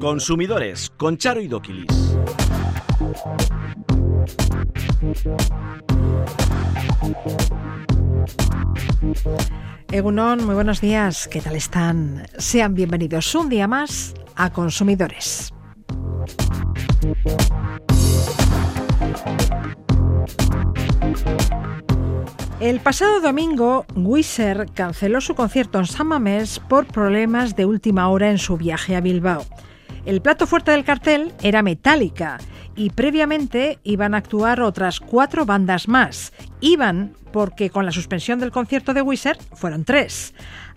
Consumidores con Charo y Doquilis. Egunon, muy buenos días. ¿Qué tal están? Sean bienvenidos un día más a Consumidores. El pasado domingo, Wizard canceló su concierto en San Mamés por problemas de última hora en su viaje a Bilbao. El plato fuerte del cartel era Metallica y previamente iban a actuar otras cuatro bandas más. Iban porque con la suspensión del concierto de Wizard fueron tres.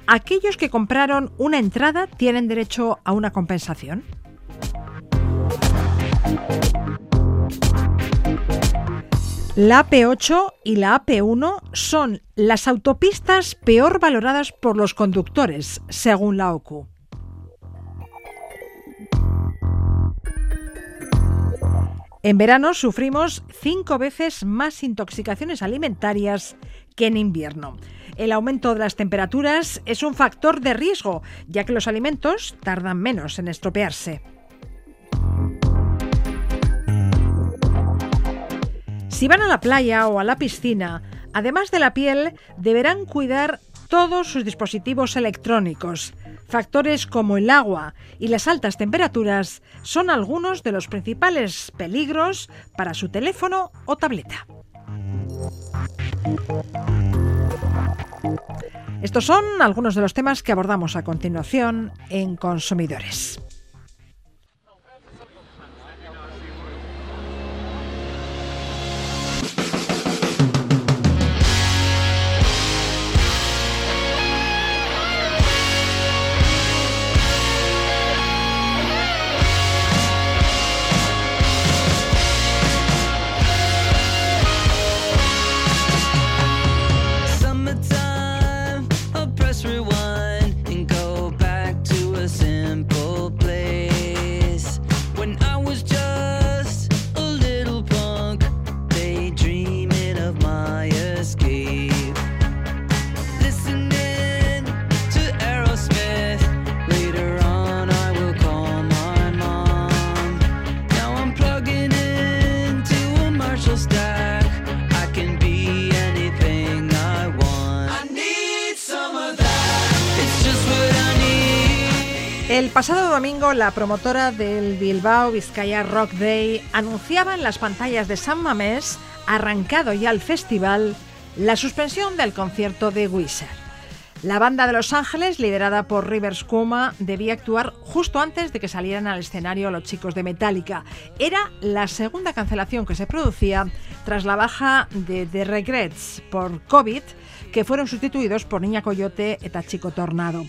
Aquellos que compraron una entrada tienen derecho a una compensación. La AP8 y la AP1 son las autopistas peor valoradas por los conductores, según la OCU. En verano sufrimos cinco veces más intoxicaciones alimentarias que en invierno. El aumento de las temperaturas es un factor de riesgo, ya que los alimentos tardan menos en estropearse. Si van a la playa o a la piscina, además de la piel, deberán cuidar todos sus dispositivos electrónicos. Factores como el agua y las altas temperaturas son algunos de los principales peligros para su teléfono o tableta. Estos son algunos de los temas que abordamos a continuación en Consumidores. El pasado domingo, la promotora del Bilbao Vizcaya Rock Day anunciaba en las pantallas de San Mamés, arrancado ya el festival, la suspensión del concierto de Wizard. La banda de Los Ángeles, liderada por Rivers Kuma, debía actuar justo antes de que salieran al escenario los chicos de Metallica. Era la segunda cancelación que se producía tras la baja de The Regrets por COVID, que fueron sustituidos por Niña Coyote eta Chico Tornado.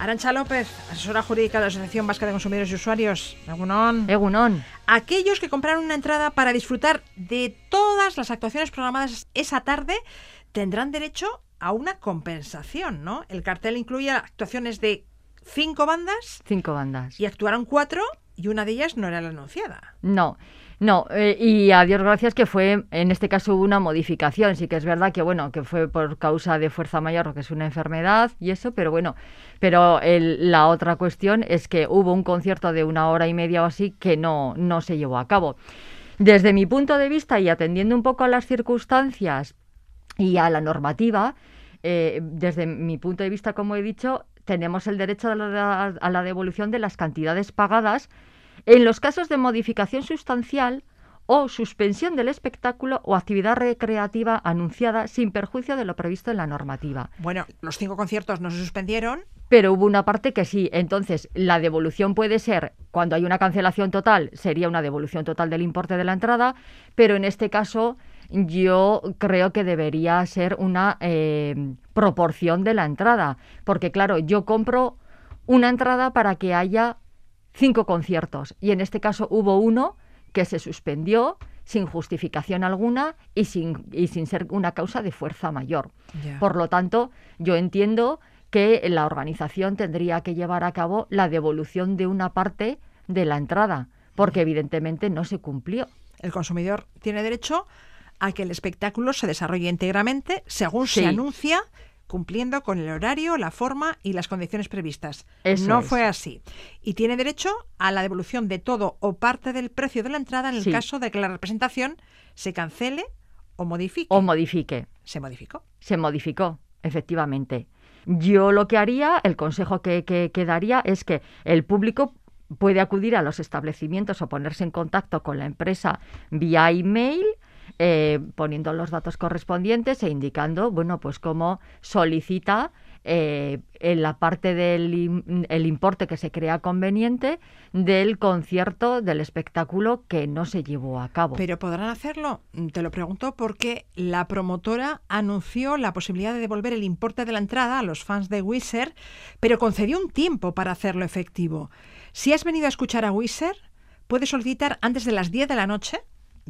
Arancha López, asesora jurídica de la Asociación Vasca de Consumidores y Usuarios. Egunon. Egunon. Aquellos que compraron una entrada para disfrutar de todas las actuaciones programadas esa tarde tendrán derecho a una compensación, ¿no? El cartel incluye actuaciones de cinco bandas. Cinco bandas. Y actuaron cuatro y una de ellas no era la anunciada. No. No, eh, y a Dios gracias que fue, en este caso hubo una modificación, sí que es verdad que bueno, que fue por causa de fuerza mayor, que es una enfermedad y eso, pero bueno, pero la otra cuestión es que hubo un concierto de una hora y media o así que no, no se llevó a cabo. Desde mi punto de vista y atendiendo un poco a las circunstancias y a la normativa, eh, desde mi punto de vista, como he dicho, tenemos el derecho a la devolución de las cantidades pagadas en los casos de modificación sustancial o suspensión del espectáculo o actividad recreativa anunciada sin perjuicio de lo previsto en la normativa. Bueno, los cinco conciertos no se suspendieron. Pero hubo una parte que sí. Entonces, la devolución puede ser, cuando hay una cancelación total, sería una devolución total del importe de la entrada, pero en este caso yo creo que debería ser una eh, proporción de la entrada. Porque claro, yo compro una entrada para que haya cinco conciertos y en este caso hubo uno que se suspendió sin justificación alguna y sin, y sin ser una causa de fuerza mayor. Por lo tanto, yo entiendo que la organización tendría que llevar a cabo la devolución de una parte de la entrada, porque evidentemente no se cumplió. El consumidor tiene derecho a que el espectáculo se desarrolle íntegramente según se anuncia cumpliendo con el horario, la forma y las condiciones previstas. Eso no es. fue así. Y tiene derecho a la devolución de todo o parte del precio de la entrada en el Sí. caso de que la representación se cancele o modifique. O modifique. se modificó. Se modificó, efectivamente. Yo lo que haría, el consejo que, que, que daría es que el público puede acudir a los establecimientos o ponerse en contacto con la empresa vía email, eh, poniendo los datos correspondientes e indicando, bueno, pues cómo solicita eh, en la parte del el importe que se crea conveniente del concierto, del espectáculo que no se llevó a cabo. Pero podrán hacerlo, Mm, te lo pregunto, porque la promotora anunció la posibilidad de devolver el importe de la entrada a los fans de Wizard, pero concedió un tiempo para hacerlo efectivo. Si has venido a escuchar a Wizard, puedes solicitar antes de las 10 de la noche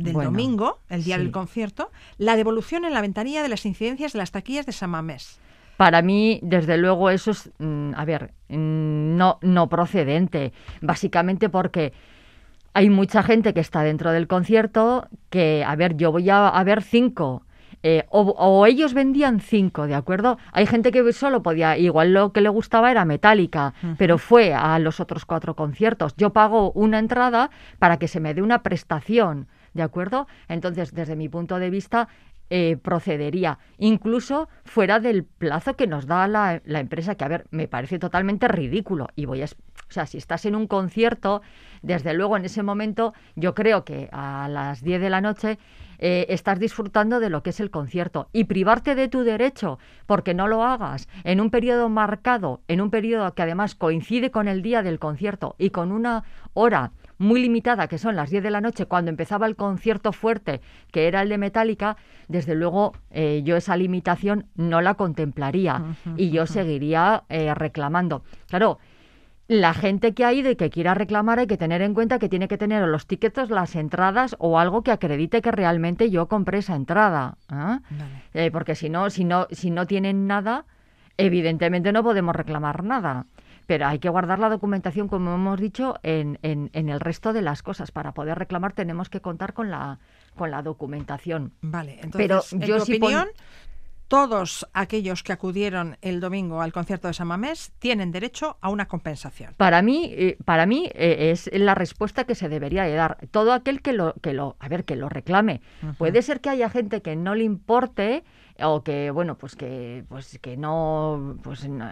del Bueno, domingo, el día sí. del concierto, la devolución en la ventanilla de las incidencias de las taquillas de San Mamés. Para mí, desde luego, eso es, mm, a ver, mm, no, no procedente. Básicamente porque hay mucha gente que está dentro del concierto que, a ver, yo voy a, a ver cinco. eh, o, o ellos vendían cinco, ¿de acuerdo? Hay gente que solo podía, igual lo que le gustaba era Metallica, pero fue a los otros cuatro conciertos. Yo pago una entrada para que se me dé una prestación, ¿de acuerdo? Entonces, desde mi punto de vista, eh, procedería, incluso fuera del plazo que nos da la, empresa, que a ver, me parece totalmente ridículo. Y voy a, o sea, si estás en un concierto, desde luego en ese momento, yo creo que a las 10 de la noche eh, estás disfrutando de lo que es el concierto y privarte de tu derecho porque no lo hagas en un periodo marcado, en un periodo que además coincide con el día del concierto y con una hora muy limitada, que son las 10 de la noche, cuando empezaba el concierto fuerte, que era el de Metallica, desde luego eh, yo esa limitación no la contemplaría y yo seguiría eh, reclamando. Claro, la gente que ha ido y que quiera reclamar hay que tener en cuenta que tiene que tener los tickets, las entradas o algo que acredite que realmente yo compré esa entrada. ¿ah? Eh, porque si no, si no, si no tienen nada, evidentemente no podemos reclamar nada. Pero hay que guardar la documentación, como hemos dicho, en, en- en el resto de las cosas. Para poder reclamar tenemos que contar con la, con la documentación. Vale, entonces, Pero en tu sí opinión, todos aquellos que acudieron el domingo al concierto de San Mamés tienen derecho a una compensación. Para mí, eh, para mí eh, es la respuesta que se debería de dar. Todo aquel que lo, que lo, a ver, que lo reclame. Puede ser que haya gente que no le importe o que, bueno, pues que, pues que no, pues no,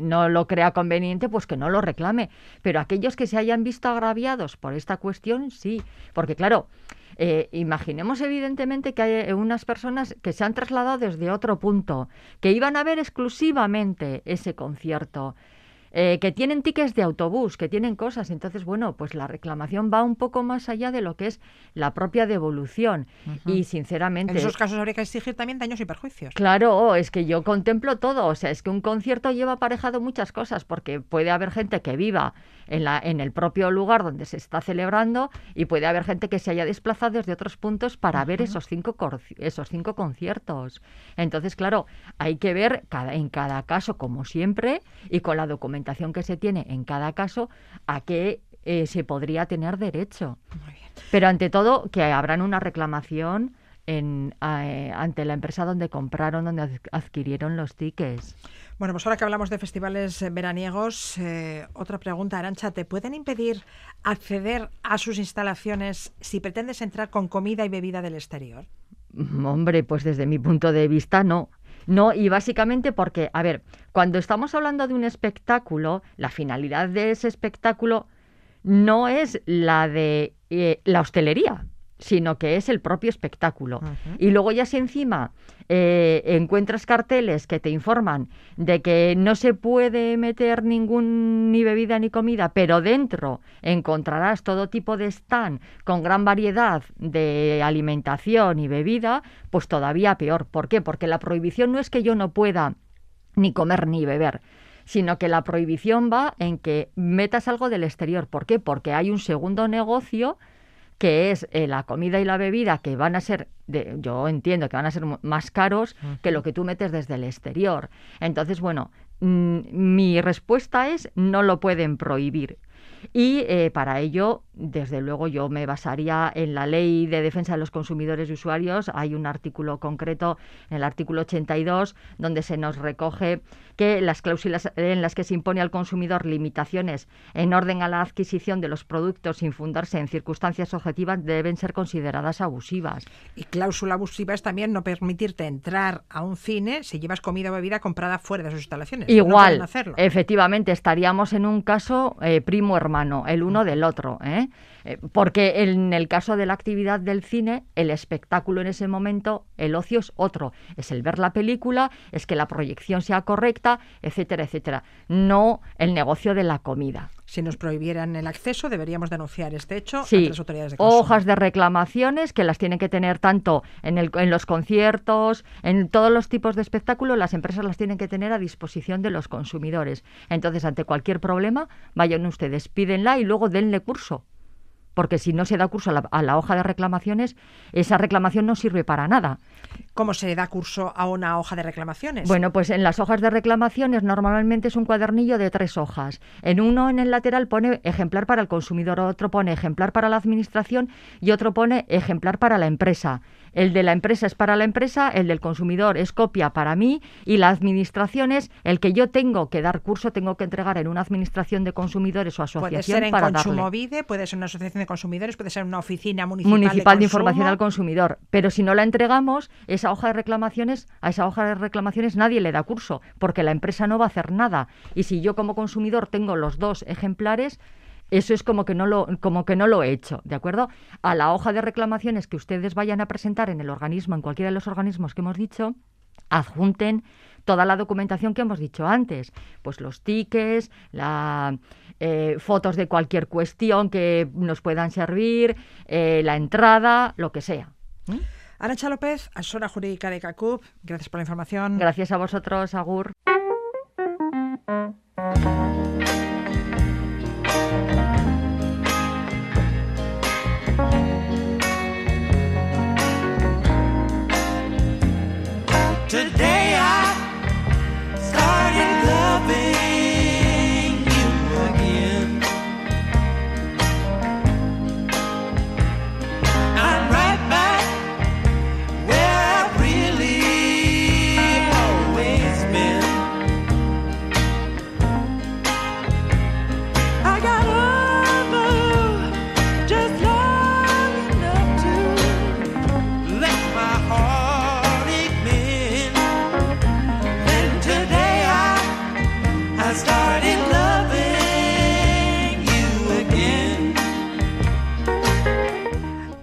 no lo crea conveniente, pues que no lo reclame. Pero aquellos que se hayan visto agraviados por esta cuestión, sí, porque claro. Eh, imaginemos evidentemente que hay unas personas que se han trasladado desde otro punto, que iban a ver exclusivamente ese concierto, eh, que tienen tickets de autobús, que tienen cosas. Entonces, bueno, pues la reclamación va un poco más allá de lo que es la propia devolución. Y sinceramente. En esos casos habría que exigir también daños y perjuicios. Claro, es que yo contemplo todo. O sea, es que un concierto lleva aparejado muchas cosas, porque puede haber gente que viva en, la, en el propio lugar donde se está celebrando y puede haber gente que se haya desplazado desde otros puntos para ver esos cinco, esos cinco conciertos. Entonces, claro, hay que ver cada, en cada caso, como siempre, y con la documentación que se tiene en cada caso, a qué eh, se podría tener derecho. Muy bien. Pero ante todo, que habrán una reclamación en, eh, ante la empresa donde compraron, donde ad- adquirieron los tickets. Bueno, pues ahora que hablamos de festivales eh, veraniegos, eh, otra pregunta, Arancha, ¿te pueden impedir acceder a sus instalaciones si pretendes entrar con comida y bebida del exterior? Mm, Hombre, pues desde mi punto de vista no. No, y básicamente porque, a ver, cuando estamos hablando de un espectáculo, la finalidad de ese espectáculo no es la de eh, la hostelería, sino que es el propio espectáculo. Y luego ya si encima eh, encuentras carteles que te informan de que no se puede meter ningún ni bebida ni comida, pero dentro encontrarás todo tipo de stand con gran variedad de alimentación y bebida, pues todavía peor. ¿Por qué? Porque la prohibición no es que yo no pueda ni comer ni beber, sino que la prohibición va en que metas algo del exterior. ¿Por qué? Porque hay un segundo negocio que es eh, la comida y la bebida, que van a ser, de, yo entiendo que van a ser más caros que lo que tú metes desde el exterior. Entonces, bueno, mm, mi respuesta es no lo pueden prohibir. Y eh, para ello, desde luego, yo me basaría en la Ley de Defensa de los Consumidores y Usuarios. Hay un artículo concreto, en el artículo 82, donde se nos recoge que las cláusulas en las que se impone al consumidor limitaciones en orden a la adquisición de los productos sin fundarse en circunstancias objetivas deben ser consideradas abusivas. Y cláusula abusiva es también no permitirte entrar a un cine si llevas comida o bebida comprada fuera de sus instalaciones. Igual, efectivamente, estaríamos en un caso eh, primo hermano, el uno del otro. ¿eh? ¿eh? porque en el caso de la actividad del cine, el espectáculo en ese momento, el ocio es otro. Es el ver la película, es que la proyección sea correcta, etcétera, etcétera. No el negocio de la comida si nos prohibieran el acceso, deberíamos denunciar este hecho sí, las autoridades de consumo. Hojas de reclamaciones que las tienen que tener tanto en, el, en los conciertos, en todos los tipos de espectáculos, las empresas las tienen que tener a disposición de los consumidores. Entonces, ante cualquier problema, vayan ustedes, pídenla y luego denle curso porque si no se da curso a la, hoja de reclamaciones, esa reclamación no sirve para nada. ¿Cómo se da curso a una hoja de reclamaciones? Bueno, pues en las hojas de reclamaciones normalmente es un cuadernillo de tres hojas. En uno en el lateral pone ejemplar para el consumidor, otro pone ejemplar para la administración y otro pone ejemplar para la empresa. El de la empresa es para la empresa, el del consumidor es copia para mí y la administración es el que yo tengo que dar curso, tengo que entregar en una administración de consumidores o asociación puede ser en para Consumovide, puede ser una asociación de consumidores, puede ser una oficina municipal, municipal de, información al consumidor. Pero si no la entregamos, esa hoja de reclamaciones, a esa hoja de reclamaciones nadie le da curso, porque la empresa no va a hacer nada. Y si yo como consumidor tengo los dos ejemplares, eso es como que no lo como que no lo he hecho, ¿de acuerdo? A la hoja de reclamaciones que ustedes vayan a presentar en el organismo, en cualquiera de los organismos que hemos dicho, adjunten toda la documentación que hemos dicho antes, pues los tickets, la, eh, fotos de cualquier cuestión que nos puedan servir, eh, la entrada, lo que sea. ¿Mm? Arancha López, asesora jurídica de CACUP, gracias por la información. Gracias a vosotros, Agur. Today.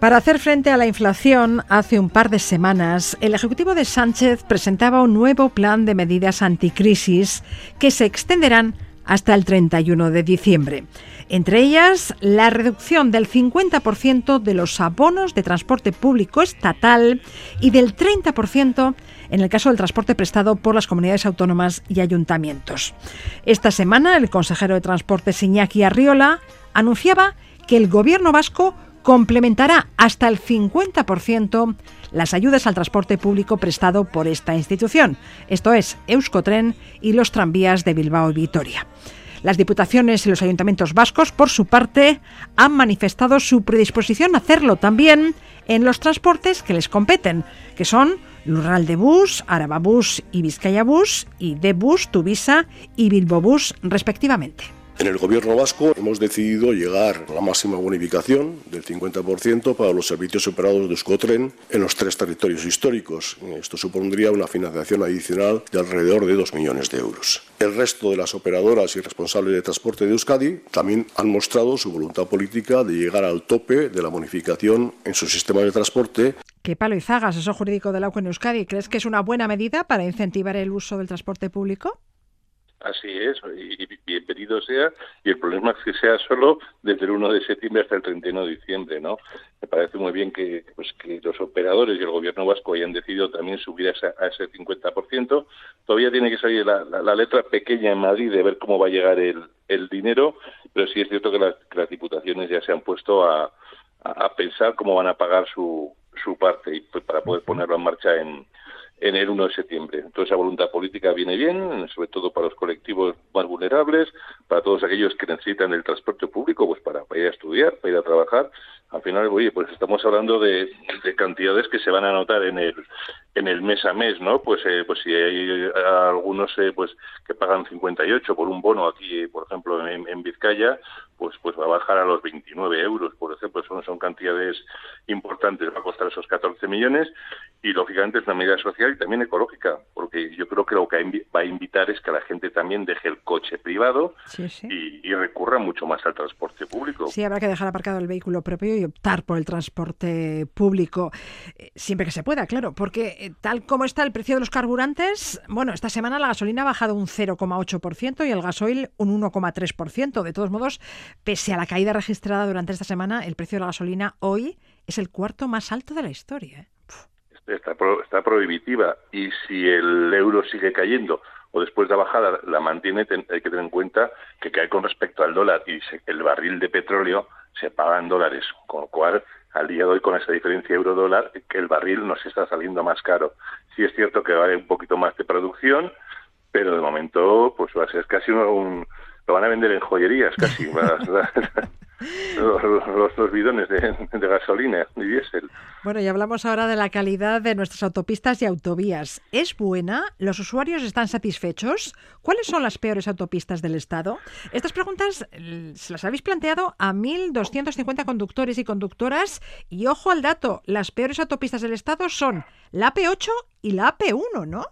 Para hacer frente a la inflación, hace un par de semanas, el Ejecutivo de Sánchez presentaba un nuevo plan de medidas anticrisis que se extenderán hasta el 31 de diciembre. Entre ellas, la reducción del 50% de los abonos de transporte público estatal y del 30% en el caso del transporte prestado por las comunidades autónomas y ayuntamientos. Esta semana, el consejero de Transporte Iñaki Arriola anunciaba que el gobierno vasco complementará hasta el 50% las ayudas al transporte público prestado por esta institución, esto es Euskotren y los tranvías de Bilbao y Vitoria. Las diputaciones y los ayuntamientos vascos, por su parte, han manifestado su predisposición a hacerlo también en los transportes que les competen, que son Lural de Bus, Arababús y Vizcaya Bus y de Bus, Tuvisa y Bilbo Bus, respectivamente. En el Gobierno vasco hemos decidido llegar a la máxima bonificación del 50% para los servicios operados de Euskotren en los tres territorios históricos. Esto supondría una financiación adicional de alrededor de 2 millones de euros. El resto de las operadoras y responsables de transporte de Euskadi también han mostrado su voluntad política de llegar al tope de la bonificación en su sistema de transporte. ¿Qué palo y zagas, eso jurídico de la en Euskadi? ¿Crees que es una buena medida para incentivar el uso del transporte público? Así es, y bienvenido sea, y el problema es que sea solo desde el 1 de septiembre hasta el 31 de diciembre, ¿no? Me parece muy bien que, pues, que los operadores y el gobierno vasco hayan decidido también subir a, ese 50%. Todavía tiene que salir la, letra pequeña en Madrid de ver cómo va a llegar el, dinero, pero sí es cierto que las, diputaciones ya se han puesto a, pensar cómo van a pagar su, su parte y pues, para poder ponerlo en marcha en en el 1 de septiembre. Entonces, esa voluntad política viene bien, sobre todo para los colectivos más vulnerables, para todos aquellos que necesitan el transporte público, pues para, ir a estudiar, para ir a trabajar. Al final, oye, pues estamos hablando de, cantidades que se van a notar en el en el mes a mes, ¿no? Pues eh, pues si hay algunos eh, pues que pagan 58 por un bono aquí, por ejemplo, en, en Vizcaya, pues pues va a bajar a los 29 euros, por ejemplo, son, son cantidades importantes, va a costar esos 14 millones y lógicamente es una medida social y también ecológica, porque yo creo que lo que va a invitar es que la gente también deje el coche privado Y, recurra mucho más al transporte público. Sí, habrá que dejar aparcado el vehículo propio y optar por el transporte público, eh, siempre que se pueda, claro, porque eh, tal como está el precio de los carburantes, bueno, esta semana la gasolina ha bajado un 0,8% y el gasoil un 1,3%. De todos modos, pese a la caída registrada durante esta semana, el precio de la gasolina hoy es el cuarto más alto de la historia. ¿eh? Está, está prohibitiva y si el euro sigue cayendo o después de la bajada la mantiene, hay que tener en cuenta que cae con respecto al dólar y el barril de petróleo se paga en dólares, con lo cual al día de hoy con esa diferencia euro-dólar que el barril nos está saliendo más caro. Sí es cierto que va un poquito más de producción, pero de momento pues va a ser casi un, lo van a vender en joyerías casi los, los, bidones de, gasolina y diésel. Bueno, y hablamos ahora de la calidad de nuestras autopistas y autovías. ¿Es buena? ¿Los usuarios están satisfechos? ¿Cuáles son las peores autopistas del Estado? Estas preguntas se las habéis planteado a 1.250 conductores y conductoras y ojo al dato, las peores autopistas del Estado son la AP8 y la AP1, ¿no?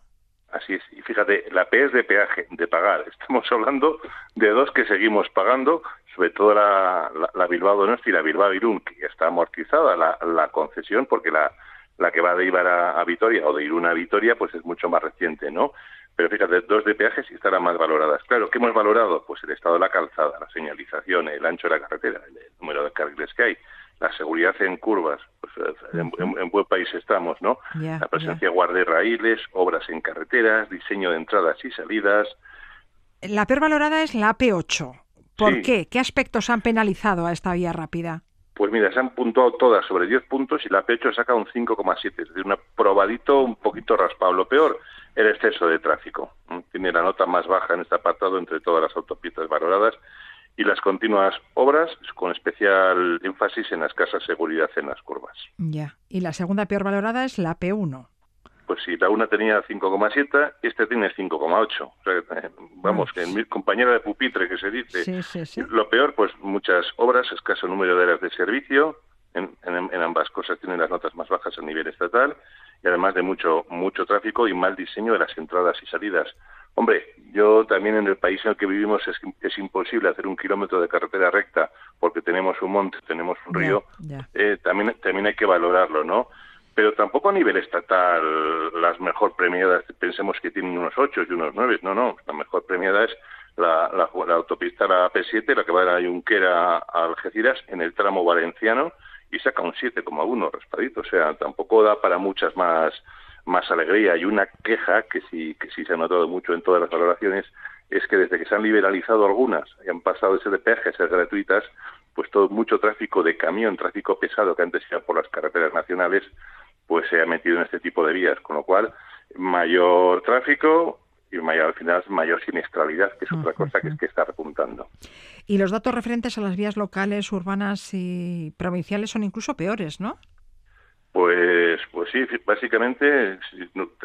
Así es. Y fíjate, la P es de peaje, de pagar. Estamos hablando de dos que seguimos pagando, sobre todo la, la, Bilbao Donosti y la Bilbao Irún, que ya está amortizada la, la concesión, porque la, la que va de Ibar a, Vitoria o de Irún a Vitoria, pues es mucho más reciente, ¿no? Pero fíjate, dos de peajes y estarán más valoradas. Claro, ¿qué hemos valorado? Pues el estado de la calzada, la señalización, el ancho de la carretera, el número de carriles que hay, la seguridad en curvas, pues eh, en, buen país estamos, ¿no? la presencia de guardarraíles, obras en carreteras, diseño de entradas y salidas. La peor valorada es la AP8. ¿Por qué? ¿Qué aspectos han penalizado a esta vía rápida? Pues mira, se han puntuado todas sobre 10 puntos y la AP8 saca un 5,7, es decir, un probadito un poquito raspado. Lo peor, el exceso de tráfico. Tiene la nota más baja en este apartado entre todas las autopistas valoradas y las continuas obras con especial énfasis en la escasa seguridad en las curvas. Ya. Y la segunda peor valorada es la P1. Pues si la una tenía 5,7, este tiene 5,8. Eh, vamos, que en mi compañera de pupitre que se dice. Lo peor, pues muchas obras, escaso número de áreas de servicio. En, en, ambas cosas tienen las notas más bajas a nivel estatal y además de mucho mucho tráfico y mal diseño de las entradas y salidas. Hombre, yo también en el país en el que vivimos es, es imposible hacer un kilómetro de carretera recta porque tenemos un monte, tenemos un río, Eh, también, también hay que valorarlo, ¿no? Pero tampoco a nivel estatal las mejor premiadas, pensemos que tienen unos 8 y unos 9, no, no, la mejor premiada es la, la, la autopista, la P7, la que va de la Junquera a Algeciras, en el tramo valenciano, y saca un 7,1 raspadito, o sea, tampoco da para muchas más más alegría y una queja que sí, que sí se ha notado mucho en todas las valoraciones es que desde que se han liberalizado algunas y han pasado ese de peaje a ser gratuitas, pues todo mucho tráfico de camión, tráfico pesado que antes era por las carreteras nacionales, pues se ha metido en este tipo de vías, con lo cual mayor tráfico y mayor, al final mayor siniestralidad, que es otra cosa que es que está repuntando. Y los datos referentes a las vías locales, urbanas y provinciales son incluso peores, ¿no? Pues, pues sí, básicamente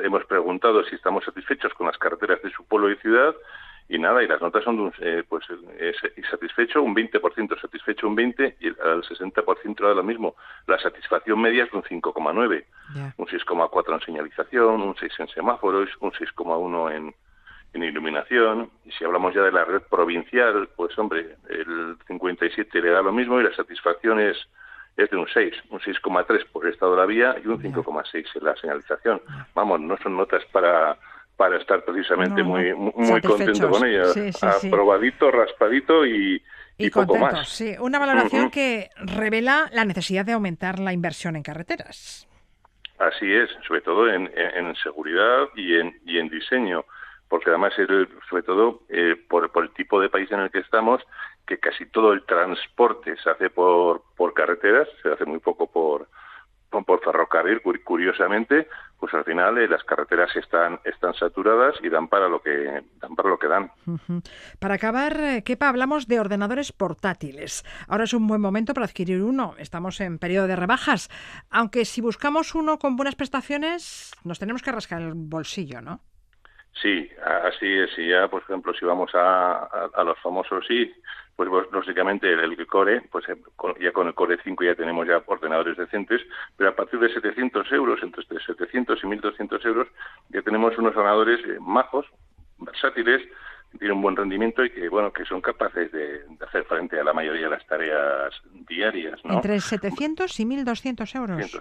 hemos preguntado si estamos satisfechos con las carreteras de su pueblo y ciudad y nada, y las notas son de un, eh, pues es, satisfecho, un 20% satisfecho, un 20% y al 60% era lo mismo. La satisfacción media es de un 5,9, un 6,4 en señalización, un 6 en semáforos, un 6,1 en, en iluminación. Y si hablamos ya de la red provincial, pues hombre, el 57 le da lo mismo y la satisfacción es es de un 6, un 6,3 por el estado de la vía y un 5,6 en la señalización. Vamos, no son notas para para estar precisamente muy muy contento con ellas. Aprobadito, raspadito y, y, poco más. Sí, una valoración que revela la necesidad de aumentar la inversión en carreteras. Así es, sobre todo en, en seguridad y en, y en diseño, porque además, sobre todo eh, por, por el tipo de país en el que estamos, que casi todo el transporte se hace por, por carreteras, se hace muy poco por, por ferrocarril, curiosamente, pues al final eh, las carreteras están están saturadas y dan para lo que dan para lo que dan. Para acabar, eh, Kepa, hablamos de ordenadores portátiles. Ahora es un buen momento para adquirir uno. Estamos en periodo de rebajas, aunque si buscamos uno con buenas prestaciones, nos tenemos que rascar el bolsillo, ¿no? Sí, así es. Y ya, por ejemplo, si vamos a, a, los famosos sí, pues, pues lógicamente el, Core, pues eh, ya con el Core 5 ya tenemos ya ordenadores decentes, pero a partir de 700 euros, entre 700 y 1.200 euros, ya tenemos unos ordenadores eh, majos, versátiles, tienen un buen rendimiento y que bueno que son capaces de, hacer frente a la mayoría de las tareas diarias. ¿no? Entre 700 y 1.200 euros.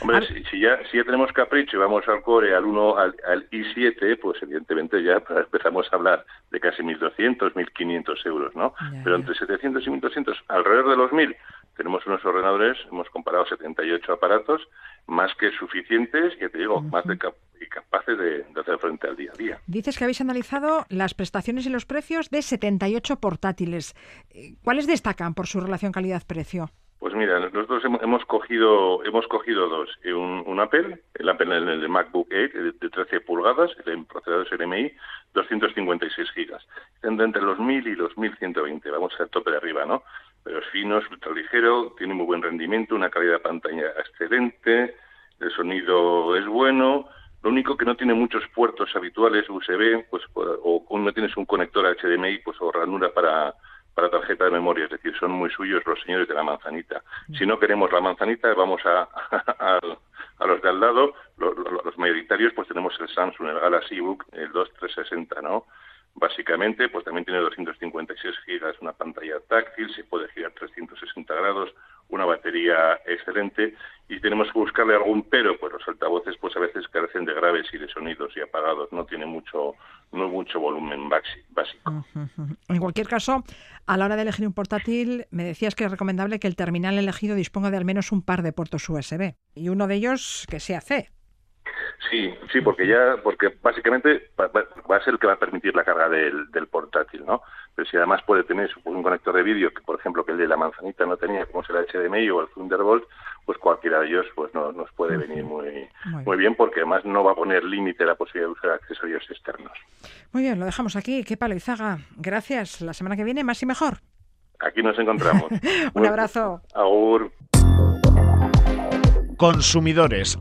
Hombre, si, ya, si ya tenemos capricho y vamos al core, al 1, al, i7, pues evidentemente ya empezamos a hablar de casi 1.200, 1.500 euros, ¿no? Pero entre 700 y 1.200, alrededor de los 1.000, tenemos unos ordenadores, hemos comparado 78 aparatos, más que suficientes, ya te digo, más de y capaces de, hacer frente al día a día. Dices que habéis analizado las prestaciones y los precios de 78 portátiles. Eh, ¿Cuáles destacan por su relación calidad-precio? Pues mira, nosotros hemos cogido hemos cogido dos, eh, un, Apple, el Apple el, el MacBook Air de, 13 pulgadas, el procesador RMI, 256 gigas. Está entre los 1000 y los 1120, vamos al tope de arriba, ¿no? Pero es fino, es ultra ligero, tiene muy buen rendimiento, una calidad de pantalla excelente, el sonido es bueno, lo único que no tiene muchos puertos habituales USB, pues o, no tienes un conector HDMI, pues o ranura para para tarjeta de memoria, es decir, son muy suyos los señores de la manzanita. Si no queremos la manzanita, vamos a, a, los de al lado, los, los, mayoritarios, pues tenemos el Samsung, el Galaxy Book, el 2360, ¿no? Básicamente, pues también tiene 256 gigas, una pantalla táctil, se puede girar 360 grados, una batería excelente y tenemos que buscarle algún pero, pues los altavoces pues a veces carecen de graves y de sonidos y apagados, no tiene mucho no mucho volumen básico. En cualquier caso, a la hora de elegir un portátil, me decías que es recomendable que el terminal elegido disponga de al menos un par de puertos USB y uno de ellos que sea C. Sí, sí, porque ya, porque básicamente va, a ser el que va a permitir la carga del, portátil, ¿no? Pero si además puede tener un conector de vídeo, que por ejemplo que el de la manzanita no tenía, como es el HDMI o el Thunderbolt, pues cualquiera de ellos pues no, nos puede venir muy, muy bien, porque además no va a poner límite a la posibilidad de usar accesorios externos. Muy bien, lo dejamos aquí. Qué palo, Izaga. Gracias. La semana que viene más y mejor. Aquí nos encontramos. un abrazo. Agur consumidores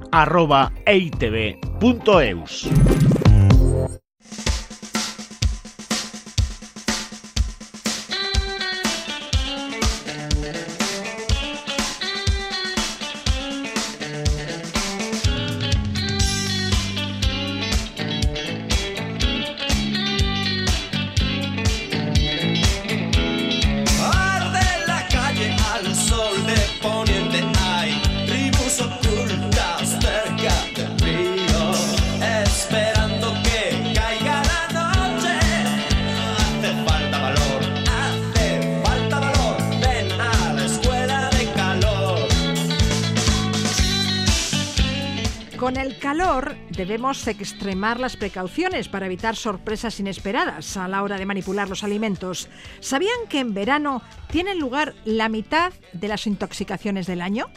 debemos extremar las precauciones para evitar sorpresas inesperadas a la hora de manipular los alimentos. ¿Sabían que en verano tienen lugar la mitad de las intoxicaciones del año?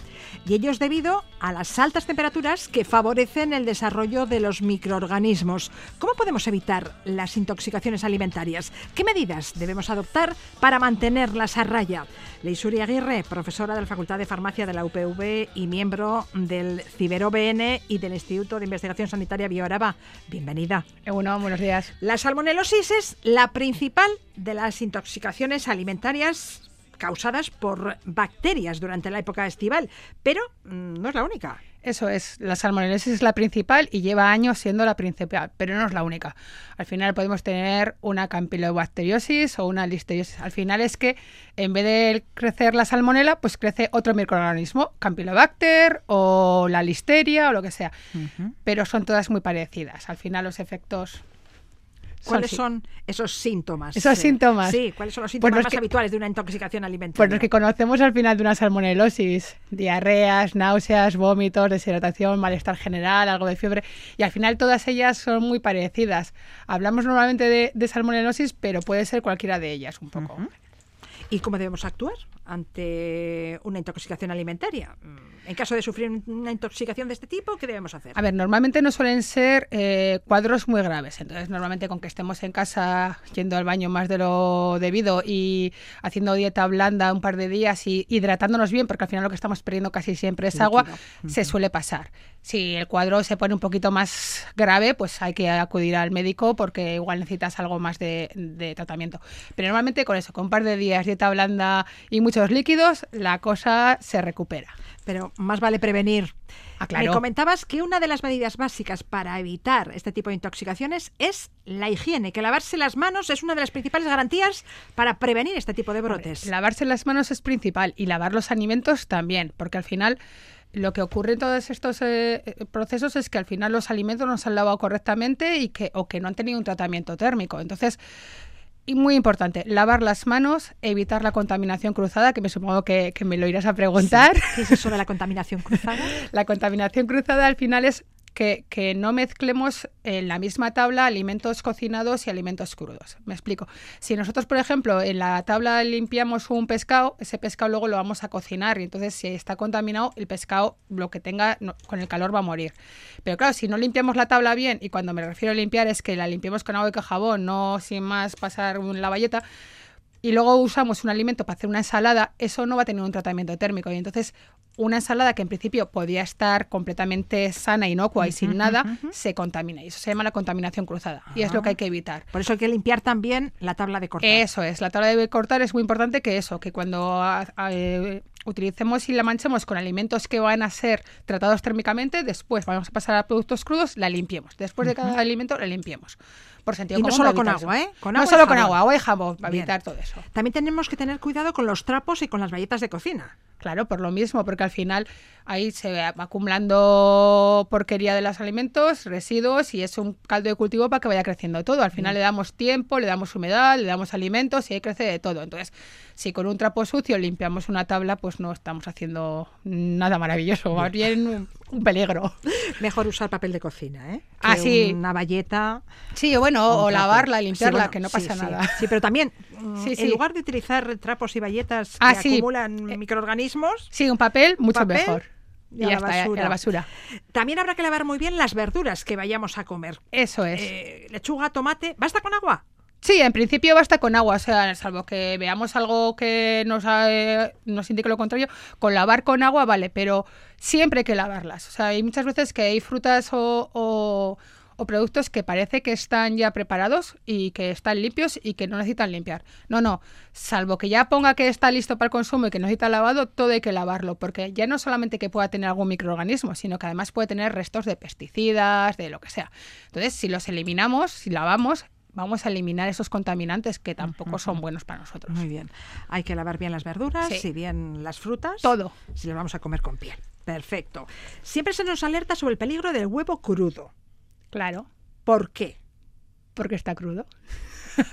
Y ello es debido a las altas temperaturas que favorecen el desarrollo de los microorganismos. ¿Cómo podemos evitar las intoxicaciones alimentarias? ¿Qué medidas debemos adoptar para mantenerlas a raya? Leisuri Aguirre, profesora de la Facultad de Farmacia de la UPV y miembro del CiberOBN y del Instituto de Investigación Sanitaria Bioaraba. Bienvenida. Bueno, buenos días. La salmonelosis es la principal de las intoxicaciones alimentarias causadas por bacterias durante la época estival, pero mm, no es la única. Eso es, la salmonelosis es la principal y lleva años siendo la principal, pero no es la única. Al final podemos tener una campylobacteriosis o una listeriosis. Al final es que en vez de crecer la salmonela, pues crece otro microorganismo, campylobacter o la listeria o lo que sea. Pero son todas muy parecidas. Al final los efectos ¿Cuáles son esos síntomas? Esos síntomas. Sí, ¿cuáles son los pues síntomas más habituales de una intoxicación alimentaria? Pues los que conocemos al final de una salmonelosis, diarreas, náuseas, vómitos, deshidratación, malestar general, algo de fiebre, y al final todas ellas son muy parecidas. Hablamos normalmente de, salmonelosis, pero puede ser cualquiera de ellas un poco. ¿Y cómo debemos actuar ante una intoxicación alimentaria? En caso de sufrir una intoxicación de este tipo, ¿qué debemos hacer? A ver, normalmente no suelen ser eh, cuadros muy graves. Entonces, normalmente con que estemos en casa yendo al baño más de lo debido y haciendo dieta blanda un par de días y hidratándonos bien, porque al final lo que estamos perdiendo casi siempre es agua, se suele pasar. Si el cuadro se pone un poquito más grave, pues hay que acudir al médico porque igual necesitas algo más de, de tratamiento. Pero normalmente con eso, con un par de días, dieta blanda y muchos líquidos, la cosa se recupera pero más vale prevenir. Ah, claro. Me comentabas que una de las medidas básicas para evitar este tipo de intoxicaciones es la higiene, que lavarse las manos es una de las principales garantías para prevenir este tipo de brotes. lavarse las manos es principal y lavar los alimentos también, porque al final lo que ocurre en todos estos eh, procesos es que al final los alimentos no se han lavado correctamente y que o que no han tenido un tratamiento térmico. Entonces, y muy importante, lavar las manos, evitar la contaminación cruzada, que me supongo que, me lo irás a preguntar. ¿Qué es eso de la contaminación cruzada? la contaminación cruzada al final es que, no mezclemos en la misma tabla alimentos cocinados y alimentos crudos. Me explico. Si nosotros, por ejemplo, en la tabla limpiamos un pescado, ese pescado luego lo vamos a cocinar y entonces si está contaminado, el pescado, lo que tenga con el calor va a morir. Pero claro, si no limpiamos la tabla bien, y cuando me refiero a limpiar es que la limpiemos con agua y con jabón, no sin más pasar la valleta, y luego usamos un alimento para hacer una ensalada, eso no va a tener un tratamiento térmico. Y entonces una ensalada que en principio podía estar completamente sana, inocua y sin nada, se contamina. Y eso se llama la contaminación cruzada. Y es lo que hay que evitar. Por eso hay que limpiar también la tabla de cortar. Eso es, la tabla de cortar es muy importante que eso, que cuando eh, utilicemos y la manchemos con alimentos que van a ser tratados térmicamente, después vamos a pasar a productos crudos, la limpiemos. Después de cada alimento, la limpiemos. Por sentido y no solo con agua, ¿eh? no solo con agua, agua y jabón, para evitar todo eso. También tenemos que tener cuidado con los trapos y con las galletas de cocina. Claro, por lo mismo, porque al final ahí se va acumulando porquería de los alimentos, residuos y es un caldo de cultivo para que vaya creciendo todo. Al final le damos tiempo, le damos humedad, le damos alimentos y ahí crece de todo. Entonces, si con un trapo sucio limpiamos una tabla, pues no estamos haciendo nada maravilloso, más bien un, peligro. Mejor usar papel de cocina, ¿eh? ah, sí. Una valleta. Sí, bueno, o, lavarla, limpiarla, que no pasa nada. Sí, pero también, mm, en lugar de utilizar trapos y valletas ah, que acumulan eh, microorganismos. Sí, un papel mucho mejor. Y, está, la basura. También habrá que lavar muy bien las verduras que vayamos a comer. Eso es. Eh, lechuga, tomate. ¿Basta con agua? Sí, en principio basta con agua, o sea, salvo que veamos algo que nos, eh, nos indique lo contrario, con lavar con agua vale, pero siempre hay que lavarlas. O sea, hay muchas veces que hay frutas o o productos que parece que están ya preparados y que están limpios y que no necesitan limpiar. No, no, salvo que ya ponga que está listo para el consumo y que necesita lavado, todo hay que lavarlo, porque ya no solamente que pueda tener algún microorganismo, sino que además puede tener restos de pesticidas, de lo que sea. Entonces, si los eliminamos, si lavamos, vamos a eliminar esos contaminantes que tampoco son buenos para nosotros. Muy bien. Hay que lavar bien las verduras y bien las frutas. Todo. Si las vamos a comer con piel. Perfecto. Siempre se nos alerta sobre el peligro del huevo crudo. Claro. ¿Por qué? Porque está crudo.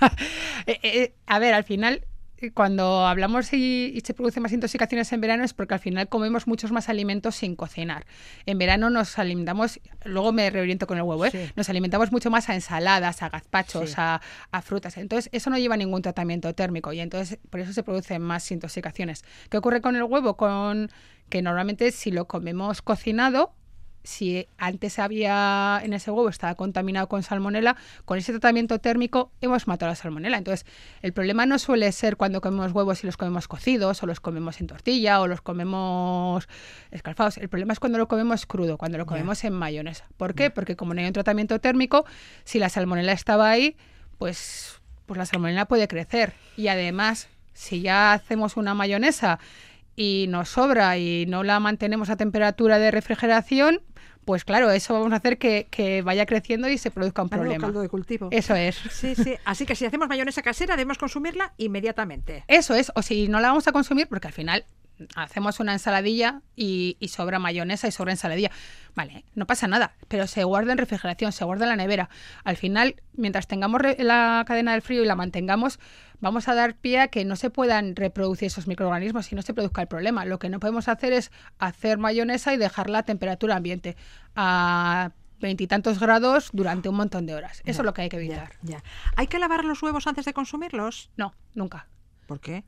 Eh, eh, a ver, al final, cuando hablamos y, se producen más intoxicaciones en verano es porque al final comemos muchos más alimentos sin cocinar. En verano nos alimentamos, luego me reoriento con el huevo, ¿eh? nos alimentamos mucho más a ensaladas, a gazpachos, a, frutas. Entonces, eso no lleva ningún tratamiento térmico y entonces por eso se producen más intoxicaciones. ¿Qué ocurre con el huevo? Con que normalmente si lo comemos cocinado, si antes había en ese huevo estaba contaminado con salmonela, con ese tratamiento térmico hemos matado la salmonela. Entonces, el problema no suele ser cuando comemos huevos y los comemos cocidos, o los comemos en tortilla, o los comemos escalfados. El problema es cuando lo comemos crudo, cuando lo comemos en mayonesa. ¿Por qué? Porque como no hay un tratamiento térmico, si la salmonela estaba ahí, pues, pues la salmonela puede crecer. Y además, si ya hacemos una mayonesa y nos sobra y no la mantenemos a temperatura de refrigeración, pues claro, eso vamos a hacer que, vaya creciendo y se produzca un problema. caldo de cultivo. Eso es. Sí, sí. Así que si hacemos mayonesa casera, debemos consumirla inmediatamente. Eso es. O si no la vamos a consumir, porque al final hacemos una ensaladilla y, sobra mayonesa y sobra ensaladilla. Vale, no pasa nada, pero se guarda en refrigeración, se guarda en la nevera. Al final, mientras tengamos la cadena del frío y la mantengamos, vamos a dar pie a que no se puedan reproducir esos microorganismos y no se produzca el problema. Lo que no podemos hacer es hacer mayonesa y dejarla a temperatura ambiente, a veintitantos grados durante un montón de horas. Eso es lo que hay que evitar. ya. ¿Hay que lavar los huevos antes de consumirlos? No, nunca. ¿Por qué?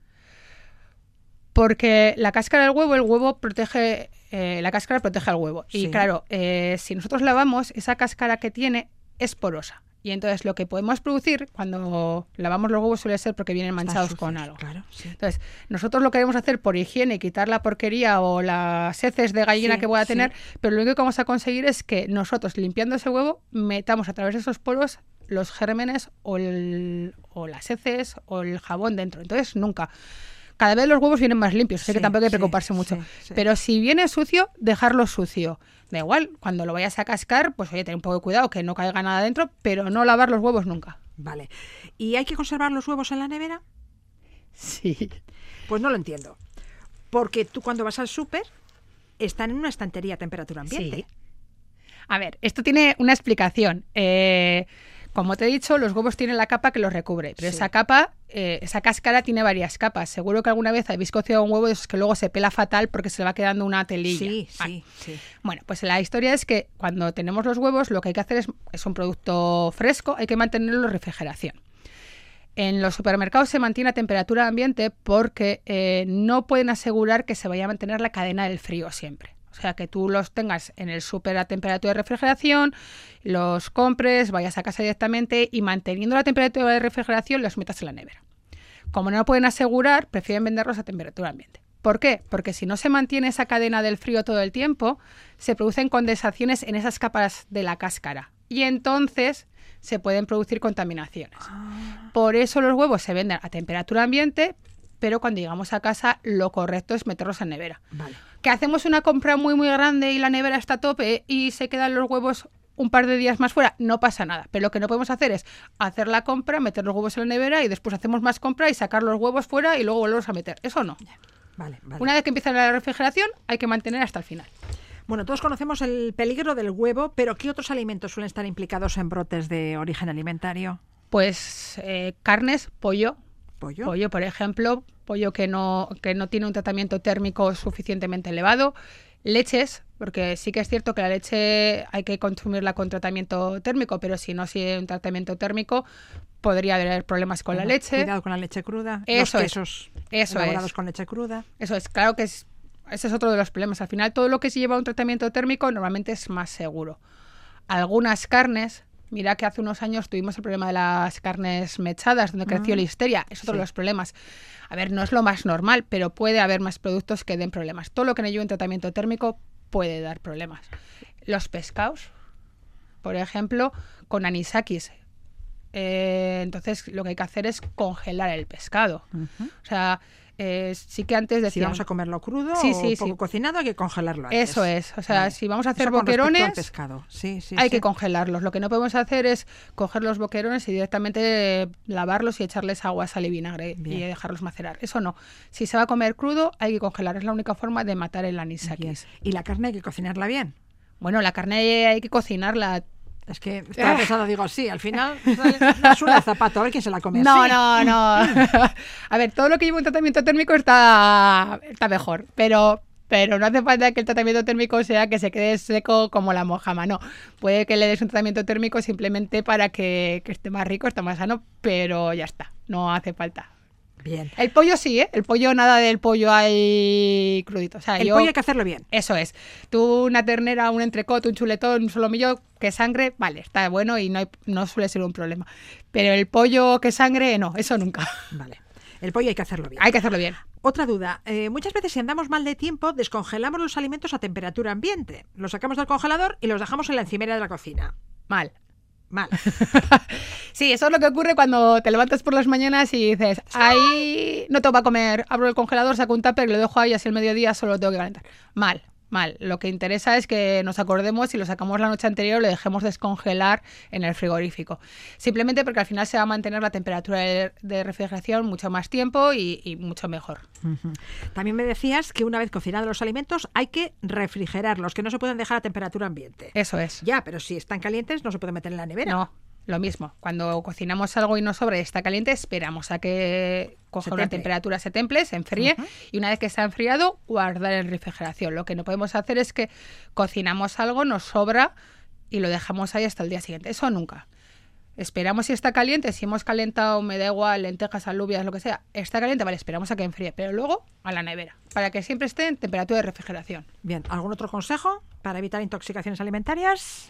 Porque la cáscara del huevo, el huevo protege, eh, la cáscara protege al huevo. Y claro, eh, si nosotros lavamos, esa cáscara que tiene es porosa. Y entonces lo que podemos producir cuando lavamos los huevos suele ser porque vienen manchados con algo. Claro, sí. Entonces, nosotros lo queremos hacer por higiene, quitar la porquería o las heces de gallina Sí, que pueda sí. tener, pero lo único que vamos a conseguir es que nosotros, limpiando ese huevo, metamos a través de esos poros los gérmenes o, el- o las heces o el jabón dentro. Entonces, nunca. Cada vez los huevos vienen más limpios, así que tampoco hay que sí, preocuparse mucho. sí. Pero si viene sucio, dejarlo sucio. Da igual, cuando lo vayas a cascar, pues oye, ten un poco de cuidado que no caiga nada dentro, pero no lavar los huevos nunca. Vale. ¿Y hay que conservar los huevos en la nevera? Sí. Pues no lo entiendo. Porque tú cuando vas al súper están en una estantería a temperatura ambiente. Sí. A ver, esto tiene una explicación. Eh, como te he dicho, los huevos tienen la capa que los recubre, pero Sí. esa capa, eh, esa cáscara tiene varias capas. Seguro que alguna vez habéis cocido un huevo de esos que luego se pela fatal porque se le va quedando una telilla. Sí, Vale. sí, sí. Bueno, pues la historia es que cuando tenemos los huevos, lo que hay que hacer es, es un producto fresco, hay que mantenerlo en refrigeración. En los supermercados se mantiene a temperatura ambiente porque eh, no pueden asegurar que se vaya a mantener la cadena del frío siempre. O sea, que tú los tengas en el súper a temperatura de refrigeración, los compres, vayas a casa directamente y manteniendo la temperatura de refrigeración los metas en la nevera. Como no lo pueden asegurar, prefieren venderlos a temperatura ambiente. ¿Por qué? Porque si no se mantiene esa cadena del frío todo el tiempo, se producen condensaciones en esas capas de la cáscara. Y entonces se pueden producir contaminaciones. Por eso los huevos se venden a temperatura ambiente, pero cuando llegamos a casa lo correcto es meterlos en nevera. Vale. Que hacemos una compra muy muy grande y la nevera está a tope y se quedan los huevos un par de días más fuera, no pasa nada. Pero lo que no podemos hacer es hacer la compra, meter los huevos en la nevera y después hacemos más compra y sacar los huevos fuera y luego volverlos a meter. Eso no. Vale, vale. Una vez que empieza la refrigeración hay que mantener hasta el final. Bueno, todos conocemos el peligro del huevo, pero ¿qué otros alimentos suelen estar implicados en brotes de origen alimentario? Pues eh, carnes, pollo, Pollo. Pollo, por ejemplo, pollo que no, que no tiene un tratamiento térmico suficientemente elevado. Leches, porque sí que es cierto que la leche hay que consumirla con tratamiento térmico, pero si no sigue un tratamiento térmico, podría haber problemas con la leche. Cuidado con la leche cruda. Eso los es. quesos Eso elaborados es. con leche cruda. Eso es, claro que es, ese es otro de los problemas. Al final, todo lo que se lleva a un tratamiento térmico normalmente es más seguro. Algunas carnes, mira que hace unos años tuvimos el problema de las carnes mechadas, donde creció la histeria, es otro Sí. de los problemas. A ver, no es lo más normal, pero puede haber más productos que den problemas. Todo lo que no lleve un tratamiento térmico puede dar problemas. Los pescados, por ejemplo, con anisakis. Eh, entonces, lo que hay que hacer es congelar el pescado. O sea, eh, sí que antes Si decían... vamos a comerlo crudo Sí, o sí, poco sí. cocinado, hay que congelarlo antes. Eso es. O sea, Vale. si vamos a hacer Eso boquerones, pescado. Sí, sí, hay que congelarlos. Lo que no podemos hacer es coger los boquerones y directamente eh, lavarlos y echarles agua, sal y vinagre Bien. y dejarlos macerar. Eso no. Si se va a comer crudo, hay que congelar. Es la única forma de matar el anisakis. Y la carne hay que cocinarla bien. Bueno, la carne hay que cocinarla. Es que estaba pensando, digo, sí, al final es una zapato, a ver quién se la come No, no, no. a ver, todo lo que lleva un tratamiento térmico está, está mejor, pero, pero no hace falta que el tratamiento térmico sea que se quede seco como la mojama, no. Puede que le des un tratamiento térmico simplemente para que, que esté más rico, esté más sano, pero ya está, no hace falta. Bien. El pollo sí, ¿eh? El pollo, nada del pollo ahí crudito. O sea, El yo- pollo hay que hacerlo bien. Eso es. Tú una ternera, un entrecot, un chuletón, un solomillo que sangre, vale, está bueno y no, hay- no suele ser un problema. Pero el pollo que sangre, no, eso nunca. Vale. El pollo hay que hacerlo bien. Hay que hacerlo bien. Otra duda. eh, muchas veces si andamos mal de tiempo, descongelamos los alimentos a temperatura ambiente. Los sacamos del congelador y los dejamos en la encimera de la cocina. Mal. Mal. Sí, eso es lo que ocurre cuando te levantas por las mañanas y dices, ahí no tengo para comer, abro el congelador, saco un tupper y lo dejo ahí, así el mediodía solo lo tengo que calentar. Mal, mal. Lo que interesa es que nos acordemos y lo sacamos la noche anterior lo dejemos descongelar en el frigorífico. Simplemente porque al final se va a mantener la temperatura de, refrigeración mucho más tiempo y, y mucho mejor. También me decías que una vez cocinados los alimentos hay que refrigerarlos, que no se pueden dejar a temperatura ambiente. Eso es. Ya, pero si están calientes no se pueden meter en la nevera. No, lo mismo. Cuando cocinamos algo y nos sobra y está caliente, esperamos a que coja Se una temperatura, se temple, se enfríe y una vez que está enfriado, guardar en refrigeración. Lo que no podemos hacer es que cocinamos algo, nos sobra y lo dejamos ahí hasta el día siguiente. Eso nunca. Esperamos si está caliente, si hemos calentado, me da igual, lentejas, alubias, lo que sea, está caliente, vale, esperamos a que enfríe, pero luego a la nevera, para que siempre esté en temperatura de refrigeración. Bien, ¿algún otro consejo para evitar intoxicaciones alimentarias?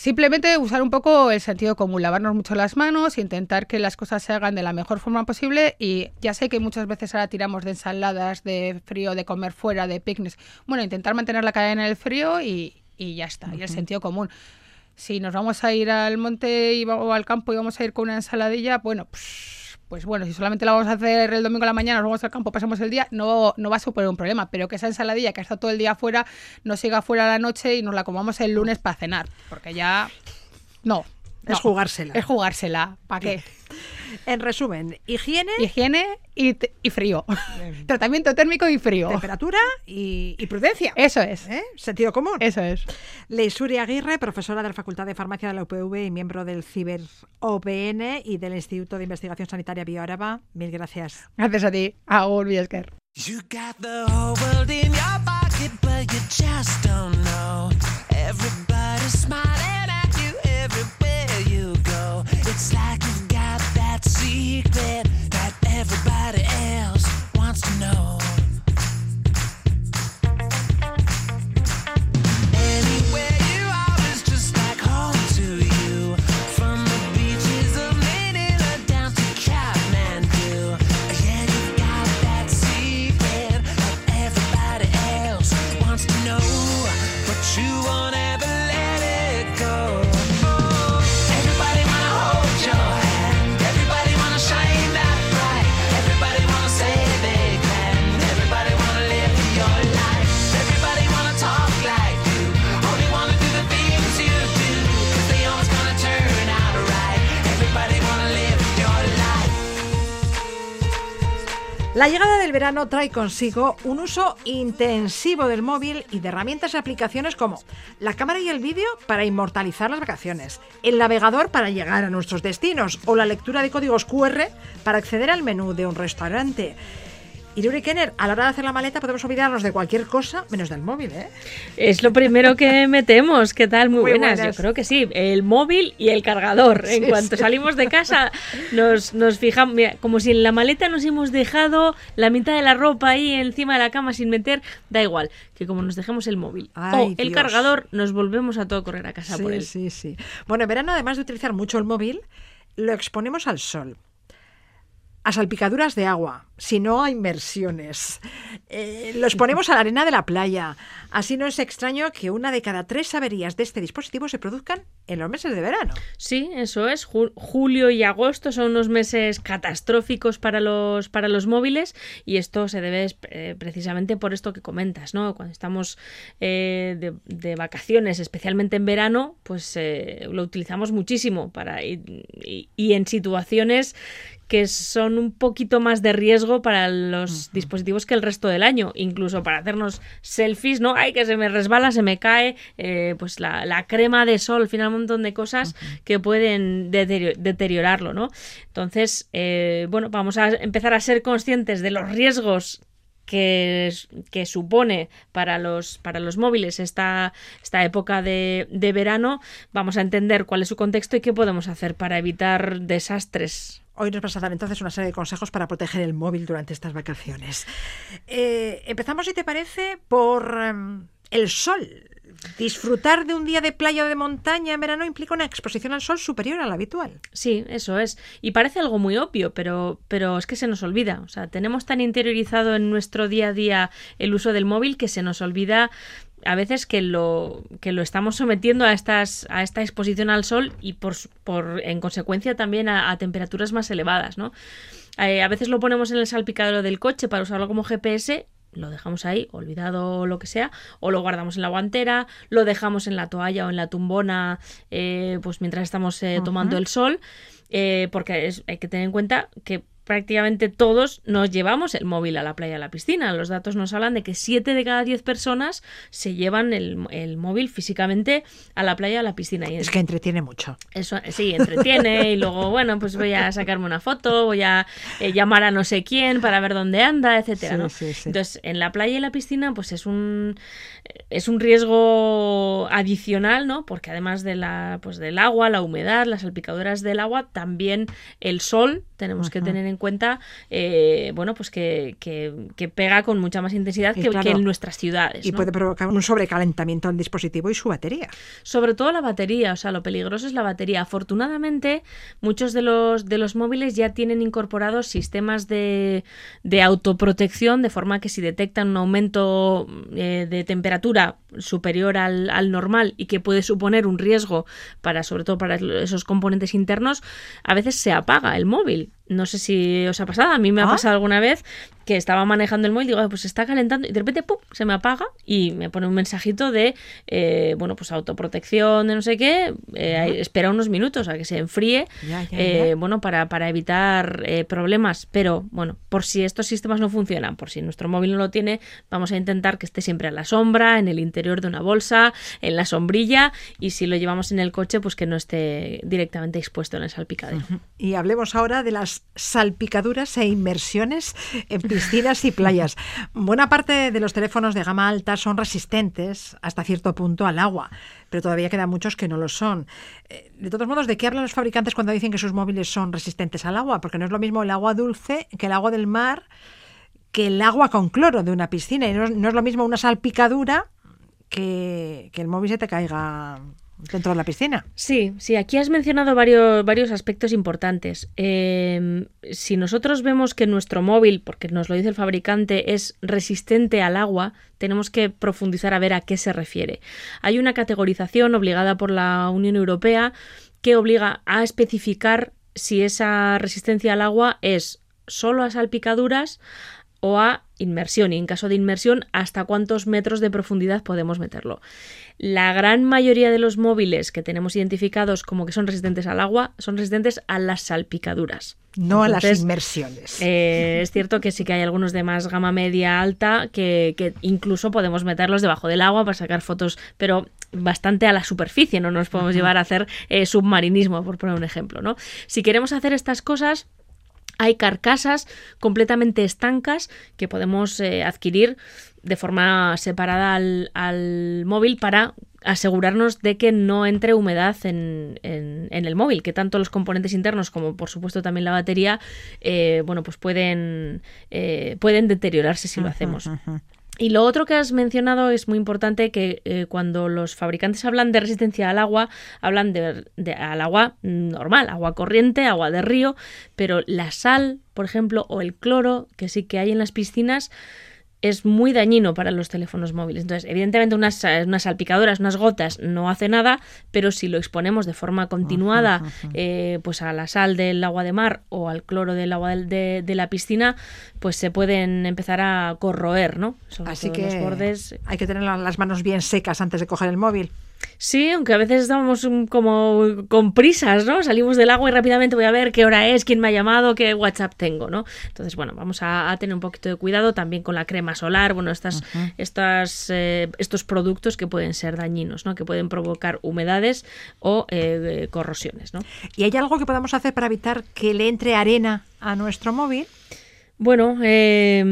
Simplemente usar un poco el sentido común, lavarnos mucho las manos, intentar que las cosas se hagan de la mejor forma posible. Y ya sé que muchas veces ahora tiramos de ensaladas, de frío, de comer fuera, de picnics. Bueno, intentar mantener la cadena en el frío y, y ya está, y el sentido común. Si nos vamos a ir al monte y, o al campo y vamos a ir con una ensaladilla, bueno, pues, pues, bueno, si solamente la vamos a hacer el domingo a la mañana, nos vamos al campo, pasamos el día, no, no va a suponer un problema, pero que esa ensaladilla que ha estado todo el día afuera, no siga fuera a la noche y nos la comamos el lunes para cenar, porque ya... No, es jugársela. Es jugársela. ¿Para qué? En resumen, higiene. Higiene y, y frío. Tratamiento térmico y frío. Temperatura y, prudencia. Eso es. ¿Eh? Sentido común. Eso es. Leisuri Aguirre, profesora de la Facultad de Farmacia de la UPV y miembro del Ciber OPN y del Instituto de Investigación Sanitaria BioAraba. Mil gracias. Gracias a ti. Agur Viesker. You got It's like you've got that secret that everybody else wants to know. La llegada del verano trae consigo un uso intensivo del móvil y de herramientas y aplicaciones como la cámara y el vídeo para inmortalizar las vacaciones, el navegador para llegar a nuestros destinos o la lectura de códigos QR para acceder al menú de un restaurante. Y Yuri Kenner, a la hora de hacer la maleta podemos olvidarnos de cualquier cosa menos del móvil, ¿eh? Es lo primero que metemos. ¿Qué tal? Muy, buenas. Yo creo que sí. El móvil y el cargador. en cuanto salimos de casa, nos, nos fijamos. Mira, como si en la maleta nos hemos dejado la mitad de la ropa ahí encima de la cama sin meter, da igual. Que como nos dejemos el móvil o el cargador, nos volvemos a todo correr a casa por él. Sí, sí. Bueno, en verano, además de utilizar mucho el móvil, lo exponemos al sol a salpicaduras de agua, si no a inmersiones. Eh, los ponemos a la arena de la playa. Así no es extraño que una de cada tres averías de este dispositivo se produzcan en los meses de verano. Sí, eso es. julio y agosto son unos meses catastróficos para los, para los móviles y esto se debe eh, precisamente por esto que comentas, ¿no? Cuando estamos eh, de, vacaciones, especialmente en verano, pues lo utilizamos muchísimo para y en situaciones que son un poquito más de riesgo para los dispositivos que el resto del año, incluso para hacernos selfies, ¿no? Ay, que se me resbala, se me cae, eh, pues la, crema de sol, al final un montón de cosas que pueden deteriorarlo, ¿no? Entonces, eh, bueno, vamos a empezar a ser conscientes de los riesgos que, que, supone para los, para los móviles esta, esta época de, de, verano, vamos a entender cuál es su contexto y qué podemos hacer para evitar desastres Hoy nos vas a dar entonces una serie de consejos para proteger el móvil durante estas vacaciones. Eh, empezamos, si te parece, por em, el sol. Disfrutar de un día de playa o de montaña en verano implica una exposición al sol superior a la habitual. Sí, eso es. Y parece algo muy obvio, pero, pero es que se nos olvida. O sea, tenemos tan interiorizado en nuestro día a día el uso del móvil que se nos olvida a veces que lo, que lo estamos sometiendo a, estas, a esta exposición al sol y por, por en consecuencia también a, temperaturas más elevadas. ¿no? Eh, a veces lo ponemos en el salpicadero del coche para usarlo como GPS lo dejamos ahí, olvidado o lo que sea, o lo guardamos en la guantera, lo dejamos en la toalla o en la tumbona, eh, pues mientras estamos eh, tomando el sol, porque hay que tener en cuenta que prácticamente todos nos llevamos el móvil a la playa, a la piscina. Los datos nos hablan de que 7 de cada 10 personas se llevan el, el móvil físicamente a la playa, a la piscina. Y Es que entretiene mucho. eso sí, entretiene y luego, bueno, pues voy a sacarme una foto, voy a eh, llamar a no sé quién para ver dónde anda, etcétera, Sí, ¿no? sí, sí. Entonces, en la playa y la piscina, pues es un es un riesgo adicional, ¿no? Porque además de la pues del agua, la humedad, las salpicaduras del agua, también el sol tenemos que tener en cuenta, eh, bueno, pues que, que, que pega con mucha más intensidad que, claro, que en nuestras ciudades. Y ¿no? puede provocar un sobrecalentamiento del dispositivo y su batería. Sobre todo la batería, o sea, lo peligroso es la batería. Afortunadamente, muchos de los, de los móviles ya tienen incorporados sistemas de, de autoprotección, de forma que si detectan un aumento eh, de temperatura superior al, al normal y que puede suponer un riesgo para, sobre todo para esos componentes internos, a veces se apaga el móvil. No sé si os ha pasado, a mí me ha Ah. pasado alguna vez que estaba manejando el móvil digo, "Ay, pues se está calentando y de repente ¡pum! se me apaga y me pone un mensajito de, eh, bueno, pues autoprotección de no sé qué, eh, espera unos minutos a que se enfríe, Ya, ya, eh, ya. bueno, para, para evitar eh, problemas, pero bueno, por si estos sistemas no funcionan, por si nuestro móvil no lo tiene, vamos a intentar que esté siempre a la sombra, en el interior de una bolsa, en la sombrilla y si lo llevamos en el coche, pues que no esté directamente expuesto en el salpicadero. Y hablemos ahora de las salpicaduras e inmersiones en piscinas y playas. Buena parte de los teléfonos de gama alta son resistentes hasta cierto punto al agua, pero todavía quedan muchos que no lo son. Eh, De todos modos, ¿de qué hablan los fabricantes cuando dicen que sus móviles son resistentes al agua? Porque no es lo mismo el agua dulce que el agua del mar, que el agua con cloro de una piscina. Y no es, lo mismo una salpicadura que, que el móvil se te caiga dentro de la piscina. Sí, sí, aquí has mencionado varios, varios aspectos importantes. Eh, si nosotros vemos que nuestro móvil, porque nos lo dice el fabricante, es resistente al agua, tenemos que profundizar a ver a qué se refiere. Hay una categorización obligada por la Unión Europea que obliga a especificar si esa resistencia al agua es solo a salpicaduras o a inmersión y en caso de inmersión hasta cuántos metros de profundidad podemos meterlo. La gran mayoría de los móviles que tenemos identificados como que son resistentes al agua son resistentes a las salpicaduras. No a las inmersiones. eh, es cierto que sí que hay algunos de más gama media alta que, que incluso podemos meterlos debajo del agua para sacar fotos, pero bastante a la superficie, no nos podemos llevar a hacer eh, submarinismo, por poner un ejemplo, ¿no? Si queremos hacer estas cosas, hay carcasas completamente estancas que podemos eh, adquirir de forma separada al, al móvil para asegurarnos de que no entre humedad en, en- en el móvil, que tanto los componentes internos como por supuesto también la batería, eh, bueno, pues pueden, eh, pueden deteriorarse si lo hacemos. Y lo otro que has mencionado es muy importante que eh, cuando los fabricantes hablan de resistencia al agua, hablan de, de- al agua normal, agua corriente, agua de río, pero la sal, por ejemplo, o el cloro, que sí que hay en las piscinas, es muy dañino para los teléfonos móviles. Entonces, evidentemente, unas, unas salpicaduras, unas gotas no hace nada, pero si lo exponemos de forma continuada eh, pues a la sal del agua de mar o al cloro del agua de, de la piscina, pues se pueden empezar a corroer, ¿no? Sobre Así todo que los bordes. hay que tener la- las manos bien secas antes de coger el móvil. Sí, aunque a veces estamos como con prisas, ¿no? Salimos del agua y rápidamente voy a ver qué hora es, quién me ha llamado, qué WhatsApp tengo, ¿no? Entonces, bueno, vamos a, a tener un poquito de cuidado también con la crema solar, bueno, estas, estas, eh, estos productos que pueden ser dañinos, ¿no? Que pueden provocar humedades o eh, corrosiones, ¿no? ¿Y hay algo que podamos hacer para evitar que le entre arena a nuestro móvil? Bueno, eh,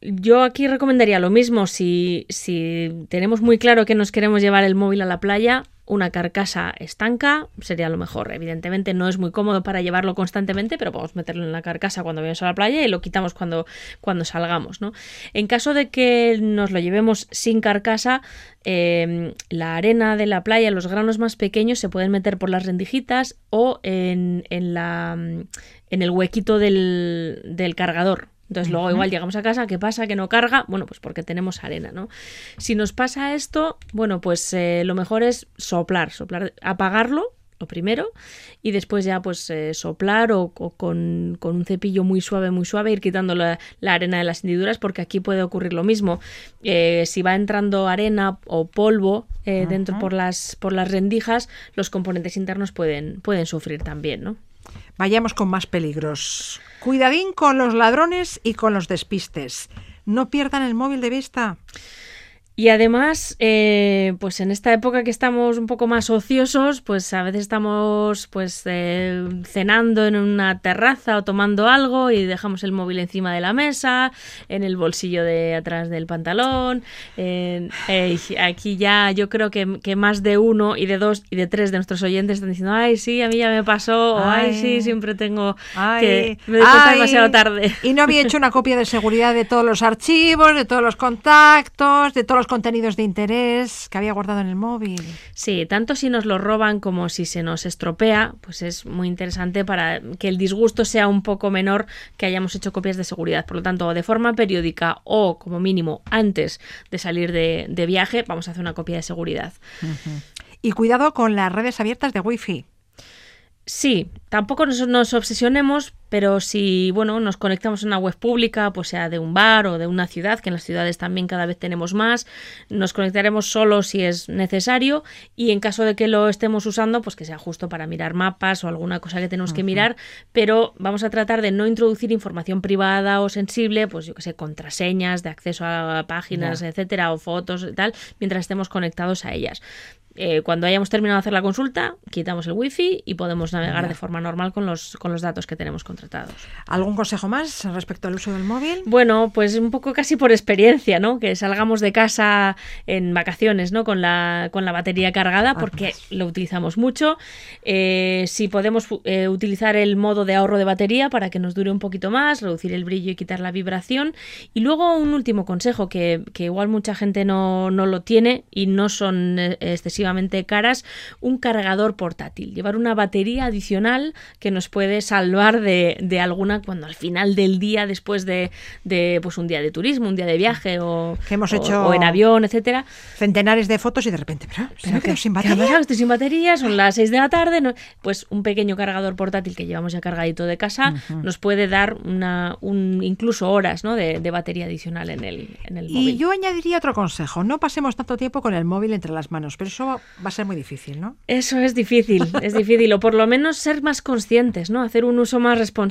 yo aquí recomendaría lo mismo. Si, si tenemos muy claro que nos queremos llevar el móvil a la playa, una carcasa estanca sería lo mejor. Evidentemente no es muy cómodo para llevarlo constantemente, pero podemos meterlo en la carcasa cuando vayamos a la playa y lo quitamos cuando, cuando salgamos. ¿no? En caso de que nos lo llevemos sin carcasa, eh, la arena de la playa, los granos más pequeños se pueden meter por las rendijitas o en, en la, en el huequito del, del cargador. Entonces luego igual llegamos a casa, ¿qué pasa? Que no carga. Bueno, pues porque tenemos arena, ¿no? Si nos pasa esto, bueno, pues eh, lo mejor es soplar, soplar, apagarlo, lo primero, y después ya pues eh, soplar o, o con, con un cepillo muy suave, muy suave, ir quitando la, la arena de las hendiduras, porque aquí puede ocurrir lo mismo. Eh, si va entrando arena o polvo eh, dentro por las, por las rendijas, los componentes internos pueden, pueden sufrir también, ¿no? Vayamos con más peligros. Cuidadín con los ladrones y con los despistes. No pierdan el móvil de vista. Y además, eh, pues en esta época que estamos un poco más ociosos, pues a veces estamos pues eh, cenando en una terraza o tomando algo y dejamos el móvil encima de la mesa, en el bolsillo de atrás del pantalón. Eh, aquí ya yo creo que, que, más de uno y de dos y de tres de nuestros oyentes están diciendo, ay, sí, a mí ya me pasó, o ay, sí, siempre tengo que me doy cuenta demasiado tarde. Y no había hecho una copia de seguridad de todos los archivos, de todos los contactos, de todos los contenidos de interés que había guardado en el móvil. Sí, tanto si nos lo roban como si se nos estropea, pues es muy interesante para que el disgusto sea un poco menor que hayamos hecho copias de seguridad. Por lo tanto, de forma periódica o como mínimo antes de salir de, de viaje, vamos a hacer una copia de seguridad. Y cuidado con las redes abiertas de Wi-Fi. Sí, tampoco nos, nos, obsesionemos, pero si bueno, nos conectamos a una web pública, pues sea de un bar o de una ciudad, que en las ciudades también cada vez tenemos más, nos conectaremos solo si es necesario y en caso de que lo estemos usando, pues que sea justo para mirar mapas o alguna cosa que tenemos que mirar, pero vamos a tratar de no introducir información privada o sensible, pues yo que sé, contraseñas de acceso a páginas, etcétera, o fotos y tal, mientras estemos conectados a ellas. Eh, cuando hayamos terminado de hacer la consulta, quitamos el wifi y podemos navegar de forma normal con los, con los datos que tenemos contratados. ¿Algún consejo más respecto al uso del móvil? Bueno, pues un poco casi por experiencia, ¿no? Que salgamos de casa en vacaciones, ¿no? Con la, con la batería cargada, porque lo utilizamos mucho. Eh, si podemos eh, utilizar el modo de ahorro de batería para que nos dure un poquito más, reducir el brillo y quitar la vibración. Y luego un último consejo que, que igual mucha gente no, no lo tiene y no son excesivos caras, un cargador portátil, llevar una batería adicional que nos puede salvar de, alguna cuando al final del día, después de, pues un día de turismo, un día de viaje o, que hemos hecho o en avión, etcétera. Centenares de fotos y de repente, pero, pero sin batería. Estoy sin batería, son las 6 de la tarde. Pues un pequeño cargador portátil que llevamos ya cargadito de casa nos puede dar una, un, incluso horas ¿no? de, batería adicional en el, en el móvil. Y yo añadiría otro consejo, no pasemos tanto tiempo con el móvil entre las manos, pero eso va a ser muy difícil, ¿no? Eso es difícil, es difícil, o por lo menos ser más conscientes, ¿no? Hacer un uso más responsable,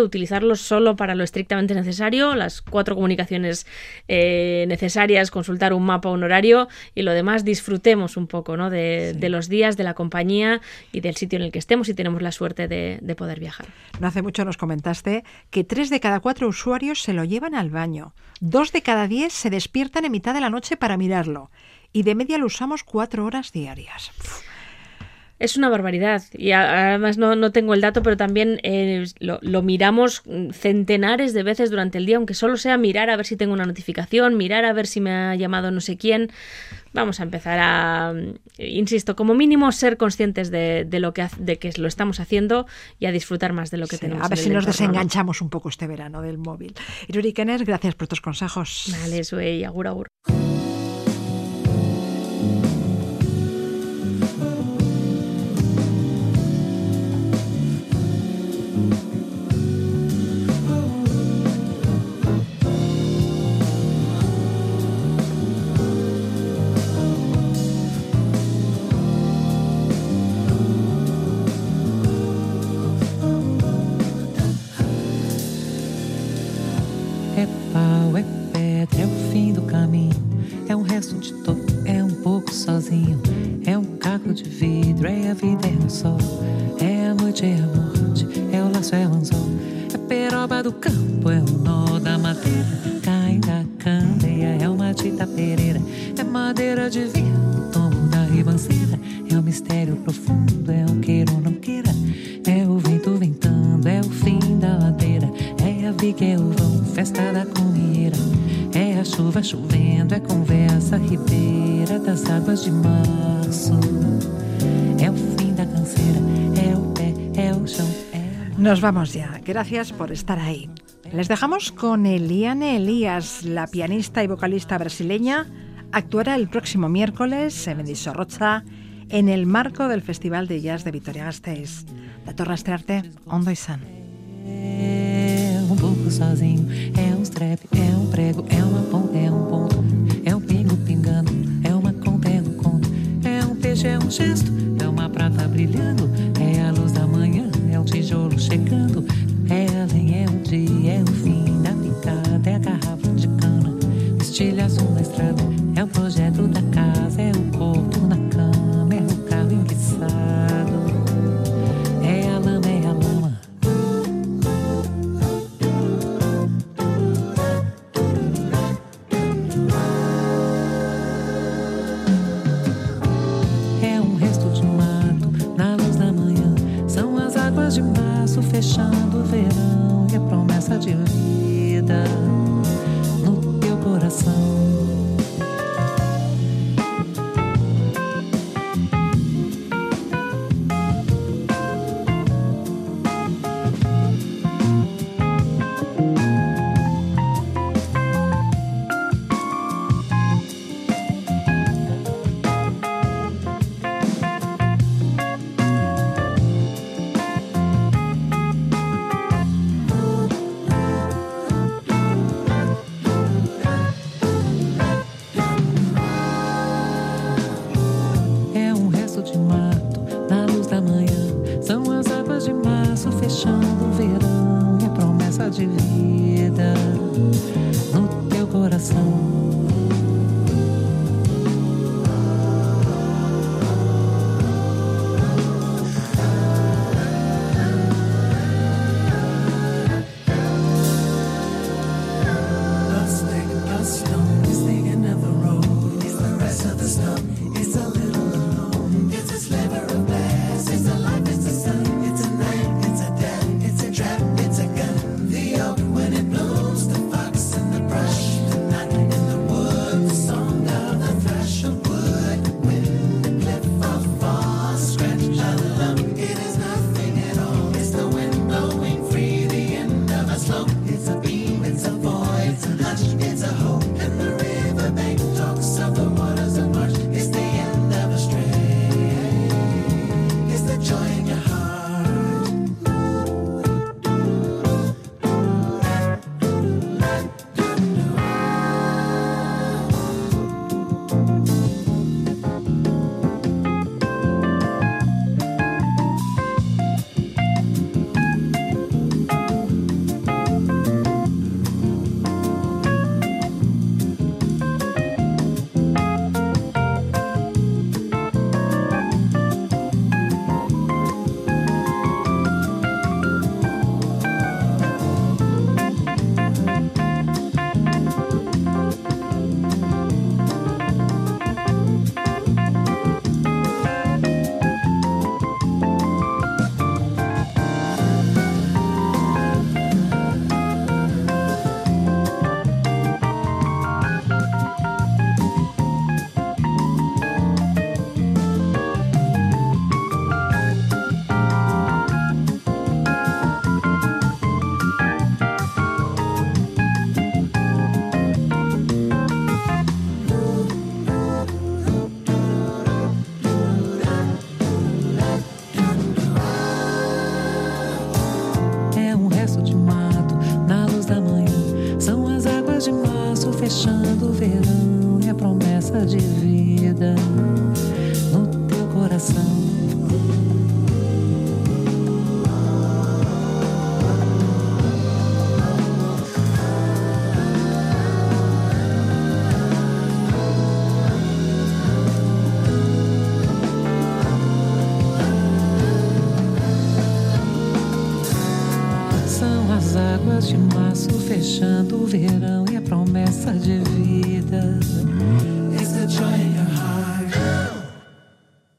utilizarlo solo para lo estrictamente necesario, las cuatro comunicaciones eh, necesarias, consultar un mapa, un horario, y lo demás disfrutemos un poco, ¿no? De, los días, de la compañía y del sitio en el que estemos y tenemos la suerte de, de poder viajar. No hace mucho nos comentaste que tres de cada cuatro usuarios se lo llevan al baño, dos de cada diez se despiertan en mitad de la noche para mirarlo y de media lo usamos cuatro horas diarias. Es una barbaridad. Y además no, no tengo el dato, pero también eh, lo, miramos centenares de veces durante el día, aunque solo sea mirar a ver si tengo una notificación, mirar a ver si me ha llamado no sé quién. Vamos a empezar a, insisto, como mínimo ser conscientes de, lo que de que lo estamos haciendo y a disfrutar más de lo que tenemos. A ver si nos desenganchamos un poco este verano del móvil. Iruri Kenner, gracias por tus consejos. Vale, soy agur agur. É a vida, é o sol, é a noite, é a morte, é o laço, é o anzol, é a peroba do campo, é o nó da madeira, cai da candeia, é uma tita pereira, é madeira de vinho, tomo da ribanceira, é o mistério profundo, é o queira ou não queira, é o vento ventando, é o fim da ladeira, é a viga, é o vão, festa da comieira, é a chuva chovendo, é conversa ribeira das águas de março. Nos vamos ya. Gracias por estar ahí. Les dejamos con Eliane Elías, la pianista y vocalista brasileña. Actuará el próximo miércoles en Mendizorroza en el marco del Festival de Jazz de Vitoria-Gasteiz. La Torre Estrarte, Ondo y San. um sozinho. É um strap, é um prego, é uma tijolo chegando. É o dia, é o fim da picada, é a garrafa de cana, o estilhaço na estrada, é o projeto da casa. fechando o verão e a promessa de vida no teu coração.